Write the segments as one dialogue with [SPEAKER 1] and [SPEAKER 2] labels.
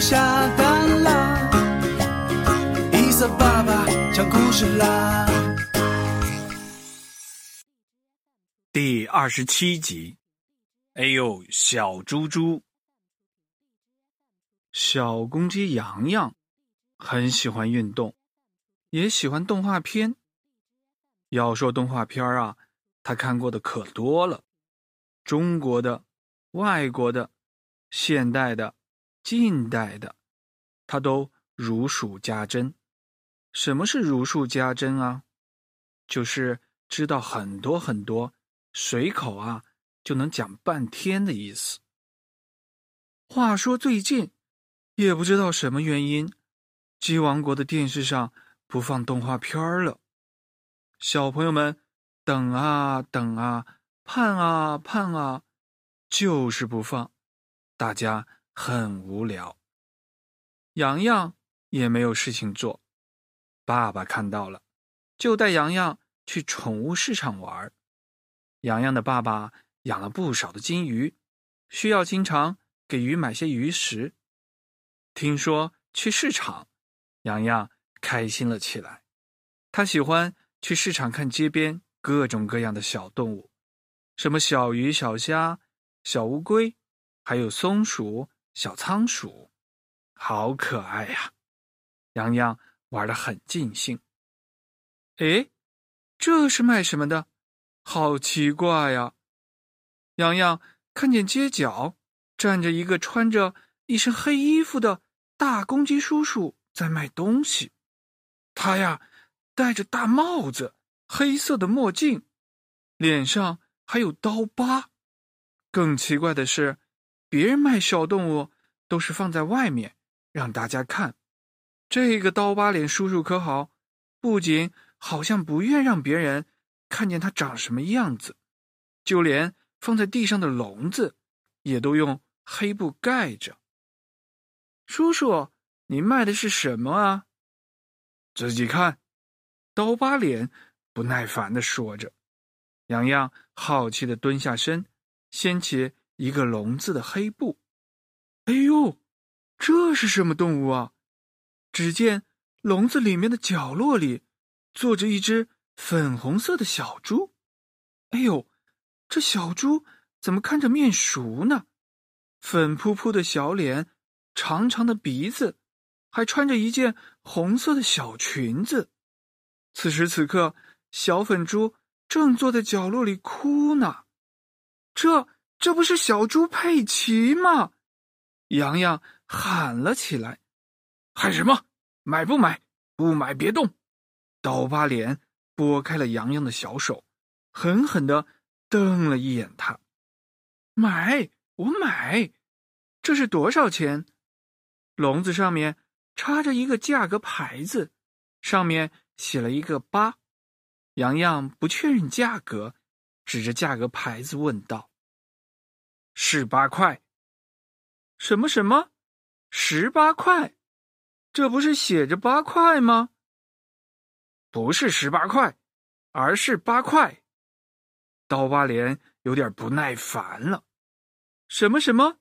[SPEAKER 1] 下蛋啦，伊萨爸爸讲故事啦。
[SPEAKER 2] 第二十七集，哎呦，小猪猪。小公鸡洋洋很喜欢运动，也喜欢动画片。要说动画片啊，他看过的可多了，中国的、外国的、现代的、近代的，他都如数家珍。什么是如数家珍啊？就是知道很多很多，随口啊就能讲半天的意思。话说最近。也不知道什么原因，鸡王国的电视上不放动画片了。小朋友们等啊等啊，盼啊盼啊，就是不放，大家很无聊。洋洋也没有事情做，爸爸看到了，就带洋洋去宠物市场玩。洋洋的爸爸养了不少的金鱼，需要经常给鱼买些鱼食。听说去市场，洋洋开心了起来。他喜欢去市场看街边各种各样的小动物，什么小鱼、小虾、小乌龟，还有松鼠、小仓鼠，好可爱呀！洋洋玩的很尽兴。哎，这是卖什么的？好奇怪呀！洋洋看见街角站着一个穿着一身黑衣服的。大公鸡叔叔在卖东西，他呀戴着大帽子，黑色的墨镜，脸上还有刀疤。更奇怪的是，别人卖小动物都是放在外面让大家看，这个刀疤脸叔叔可好，不仅好像不愿让别人看见他长什么样子，就连放在地上的笼子也都用黑布盖着。叔叔，你卖的是什么啊？自己看。刀疤脸不耐烦的说着。洋洋好奇的蹲下身，掀起一个笼子的黑布。哎呦，这是什么动物啊？只见笼子里面的角落里坐着一只粉红色的小猪。哎呦，这小猪怎么看着面熟呢？粉扑扑的小脸。长长的鼻子，还穿着一件红色的小裙子。此时此刻，小粉猪正坐在角落里哭呢。这这不是小猪佩奇吗？洋洋喊了起来：“喊什么？买不买？不买别动！”刀疤脸拨开了洋洋的小手，狠狠的瞪了一眼他：“买，我买。这是多少钱？”笼子上面插着一个价格牌子，上面写了一个八。洋洋不确认价格，指着价格牌子问道：“十八块？什么什么？十八块？这不是写着八块吗？不是十八块，而是八块。”刀疤脸有点不耐烦了：“什么什么？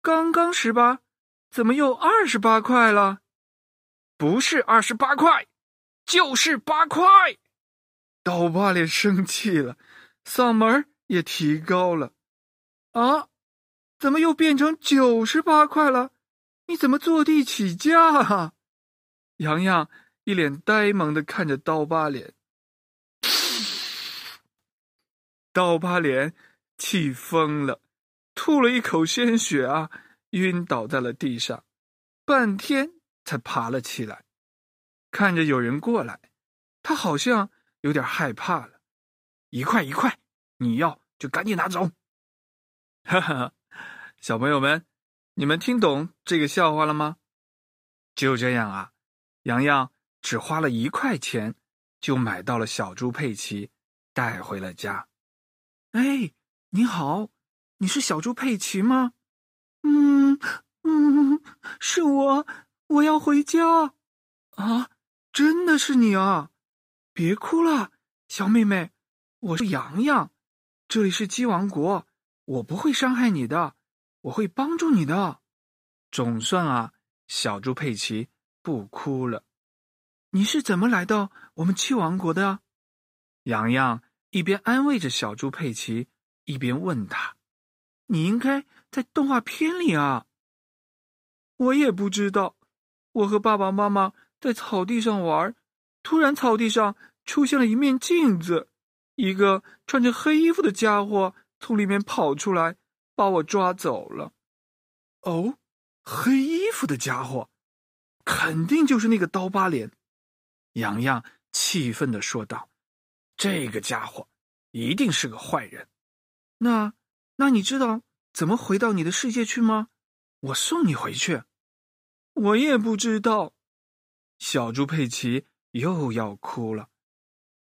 [SPEAKER 2] 刚刚十八？”怎么又二十八块了？不是二十八块，就是八块。刀疤脸生气了，嗓门也提高了。啊，怎么又变成九十八块了？你怎么坐地起价啊？洋洋一脸呆萌的看着刀疤脸，刀疤脸气疯了，吐了一口鲜血啊！晕倒在了地上，半天才爬了起来。看着有人过来，他好像有点害怕了。一块一块，你要就赶紧拿走。哈哈，小朋友们，你们听懂这个笑话了吗？就这样啊，洋洋只花了一块钱就买到了小猪佩奇，带回了家。哎，你好，你是小猪佩奇吗？嗯嗯。是我，我要回家。啊，真的是你啊！别哭了，小妹妹，我是洋洋，这里是鸡王国，我不会伤害你的，我会帮助你的。总算啊，小猪佩奇不哭了。你是怎么来到我们七王国的？洋洋一边安慰着小猪佩奇，一边问他：“你应该在动画片里啊。”我也不知道。我和爸爸妈妈在草地上玩，突然草地上出现了一面镜子，一个穿着黑衣服的家伙从里面跑出来，把我抓走了。哦，黑衣服的家伙，肯定就是那个刀疤脸。洋洋气愤的说道：“这个家伙一定是个坏人。那，那你知道怎么回到你的世界去吗？我送你回去。我也不知道。”小猪佩奇又要哭了。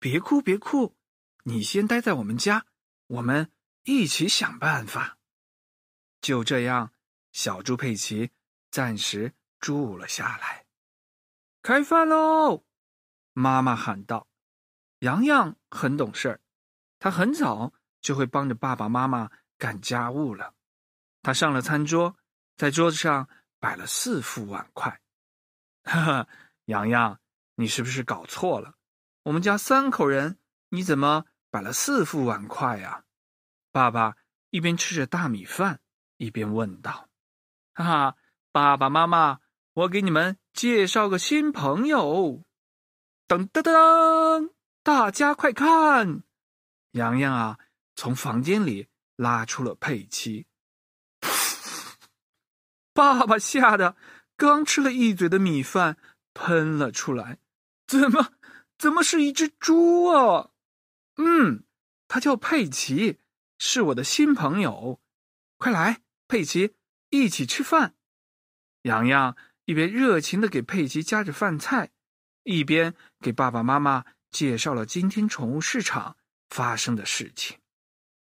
[SPEAKER 2] 别哭，别哭，你先待在我们家，我们一起想办法。就这样，小猪佩奇暂时住了下来。开饭喽！妈妈喊道：“洋洋很懂事儿，他很早就会帮着爸爸妈妈干家务了。他上了餐桌，在桌子上摆了四副碗筷。哈哈，洋洋，你是不是搞错了？我们家三口人，你怎么摆了四副碗筷呀？”爸爸一边吃着大米饭，一边问道：“哈哈，爸爸妈妈，我给你们介绍个新朋友。”噔噔噔！大家快看，洋洋啊，从房间里拉出了佩奇。爸爸吓得刚吃了一嘴的米饭喷了出来，怎么怎么是一只猪啊？嗯，他叫佩奇，是我的新朋友。快来，佩奇，一起吃饭。洋洋一边热情的给佩奇夹着饭菜。一边给爸爸妈妈介绍了今天宠物市场发生的事情。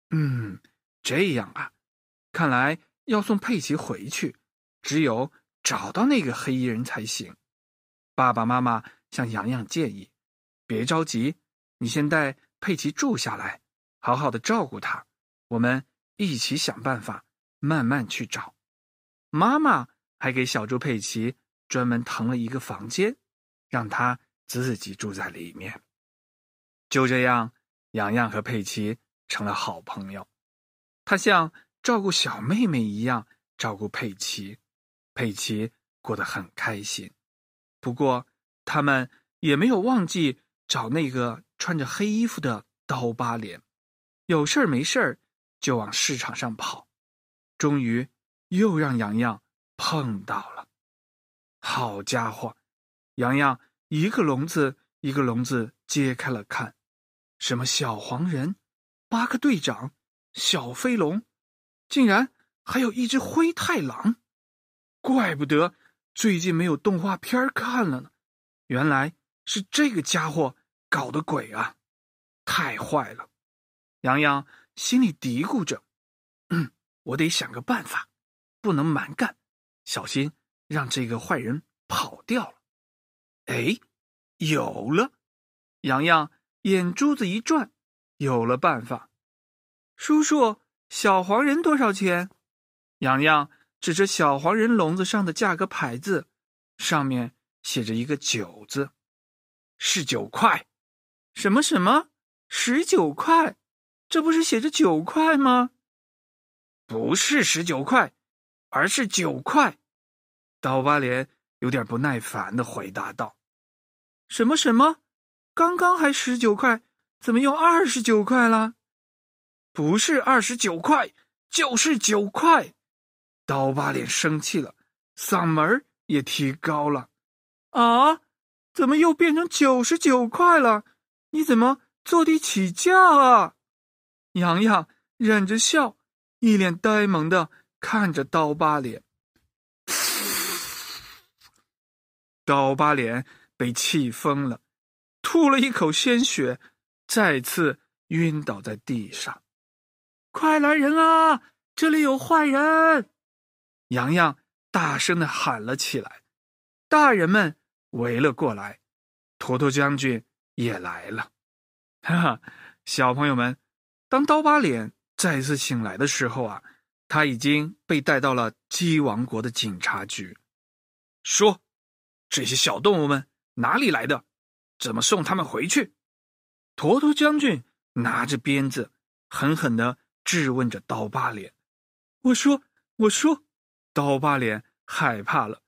[SPEAKER 2] 嗯，这样啊，看来要送佩奇回去，只有找到那个黑衣人才行。爸爸妈妈向洋洋建议：“别着急，你先带佩奇住下来，好好的照顾他，我们一起想办法，慢慢去找。”妈妈还给小猪佩奇专门腾了一个房间。让他自己住在里面。就这样，洋洋和佩奇成了好朋友。他像照顾小妹妹一样照顾佩奇，佩奇过得很开心。不过，他们也没有忘记找那个穿着黑衣服的刀疤脸，有事儿没事儿就往市场上跑。终于，又让洋洋碰到了。好家伙！洋洋一个笼子一个笼子揭开了看，什么小黄人、八个队长、小飞龙，竟然还有一只灰太狼，怪不得最近没有动画片看了呢，原来是这个家伙搞的鬼啊！太坏了，洋洋心里嘀咕着：“嗯，我得想个办法，不能蛮干，小心让这个坏人跑掉了。”哎，有了！洋洋眼珠子一转，有了办法。叔叔，小黄人多少钱？洋洋指着小黄人笼子上的价格牌子，上面写着一个“九”字，是九块。什么什么？十九块？这不是写着九块吗？不是十九块，而是九块。刀疤脸有点不耐烦的回答道。什么什么？刚刚还十九块，怎么又二十九块了？不是二十九块，就是九块。刀疤脸生气了，嗓门也提高了。啊，怎么又变成九十九块了？你怎么坐地起价啊？洋洋忍着笑，一脸呆萌的看着刀疤脸。刀疤脸。被气疯了，吐了一口鲜血，再次晕倒在地上。快来人啊！这里有坏人！洋洋大声的喊了起来。大人们围了过来，坨坨将军也来了。哈哈，小朋友们，当刀疤脸再次醒来的时候啊，他已经被带到了鸡王国的警察局。说：“这些小动物们哪里来的？怎么送他们回去？”坨坨将军拿着鞭子，狠狠的质问着刀疤脸。我说：“我说。”刀疤脸害怕了，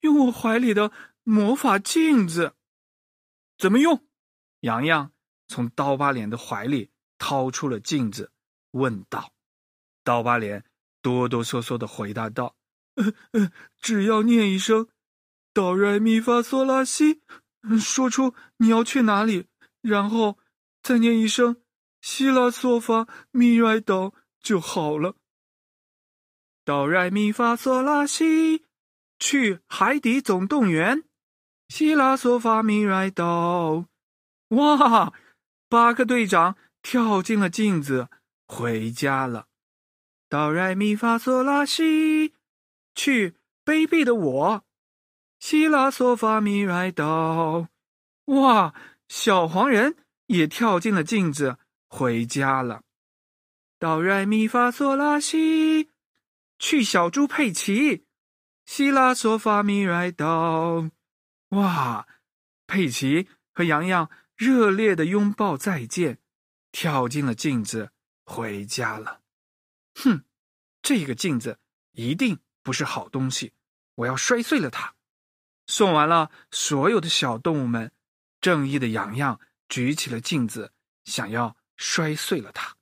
[SPEAKER 2] 用我怀里的魔法镜子。怎么用？洋洋从刀疤脸的怀里掏出了镜子，问道。刀疤脸哆哆嗦嗦的回答道：“呃呃，只要念一声。”哆来咪发嗦拉西，说出你要去哪里，然后再念一声西拉嗦发咪来哆就好了。哆来咪发嗦拉西，去海底总动员。西拉嗦发咪来哆，哇！巴克队长跳进了镜子，回家了。哆来咪发嗦拉西，去卑鄙的我。西拉嗦发咪来哆，哇！小黄人也跳进了镜子，回家了。哆来咪发嗦拉西，去小猪佩奇。西拉嗦发咪来哆，哇！佩奇和洋洋热烈的拥抱再见，跳进了镜子，回家了。哼，这个镜子一定不是好东西，我要摔碎了它。送完了所有的小动物们，正义的洋洋举起了镜子，想要摔碎了它。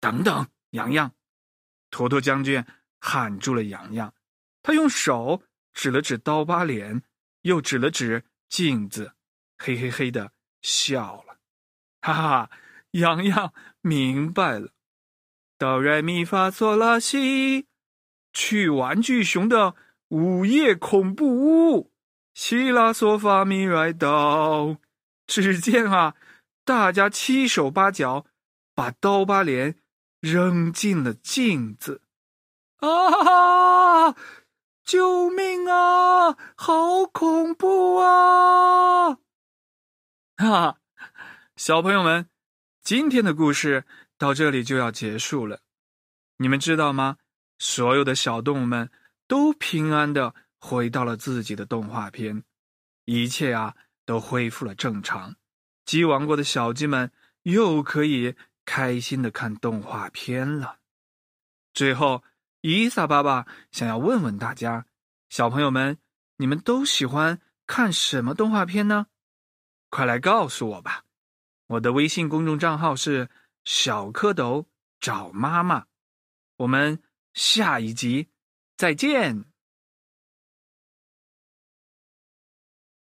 [SPEAKER 2] 等等，洋洋！坨坨将军喊住了洋洋，他用手指了指刀疤脸，又指了指镜子，嘿嘿嘿的笑了。哈哈，洋洋明白了。哆来咪发嗦拉西，去玩具熊的午夜恐怖屋。西拉索发咪来哆，只见啊，大家七手八脚把刀疤脸扔进了镜子。啊！救命啊！好恐怖啊！哈，小朋友们，今天的故事到这里就要结束了。你们知道吗？所有的小动物们都平安的。回到了自己的动画片，一切啊都恢复了正常。鸡王国的小鸡们又可以开心的看动画片了。最后，伊萨爸爸想要问问大家，小朋友们，你们都喜欢看什么动画片呢？快来告诉我吧！我的微信公众账号是小蝌蚪找妈妈。我们下一集再见。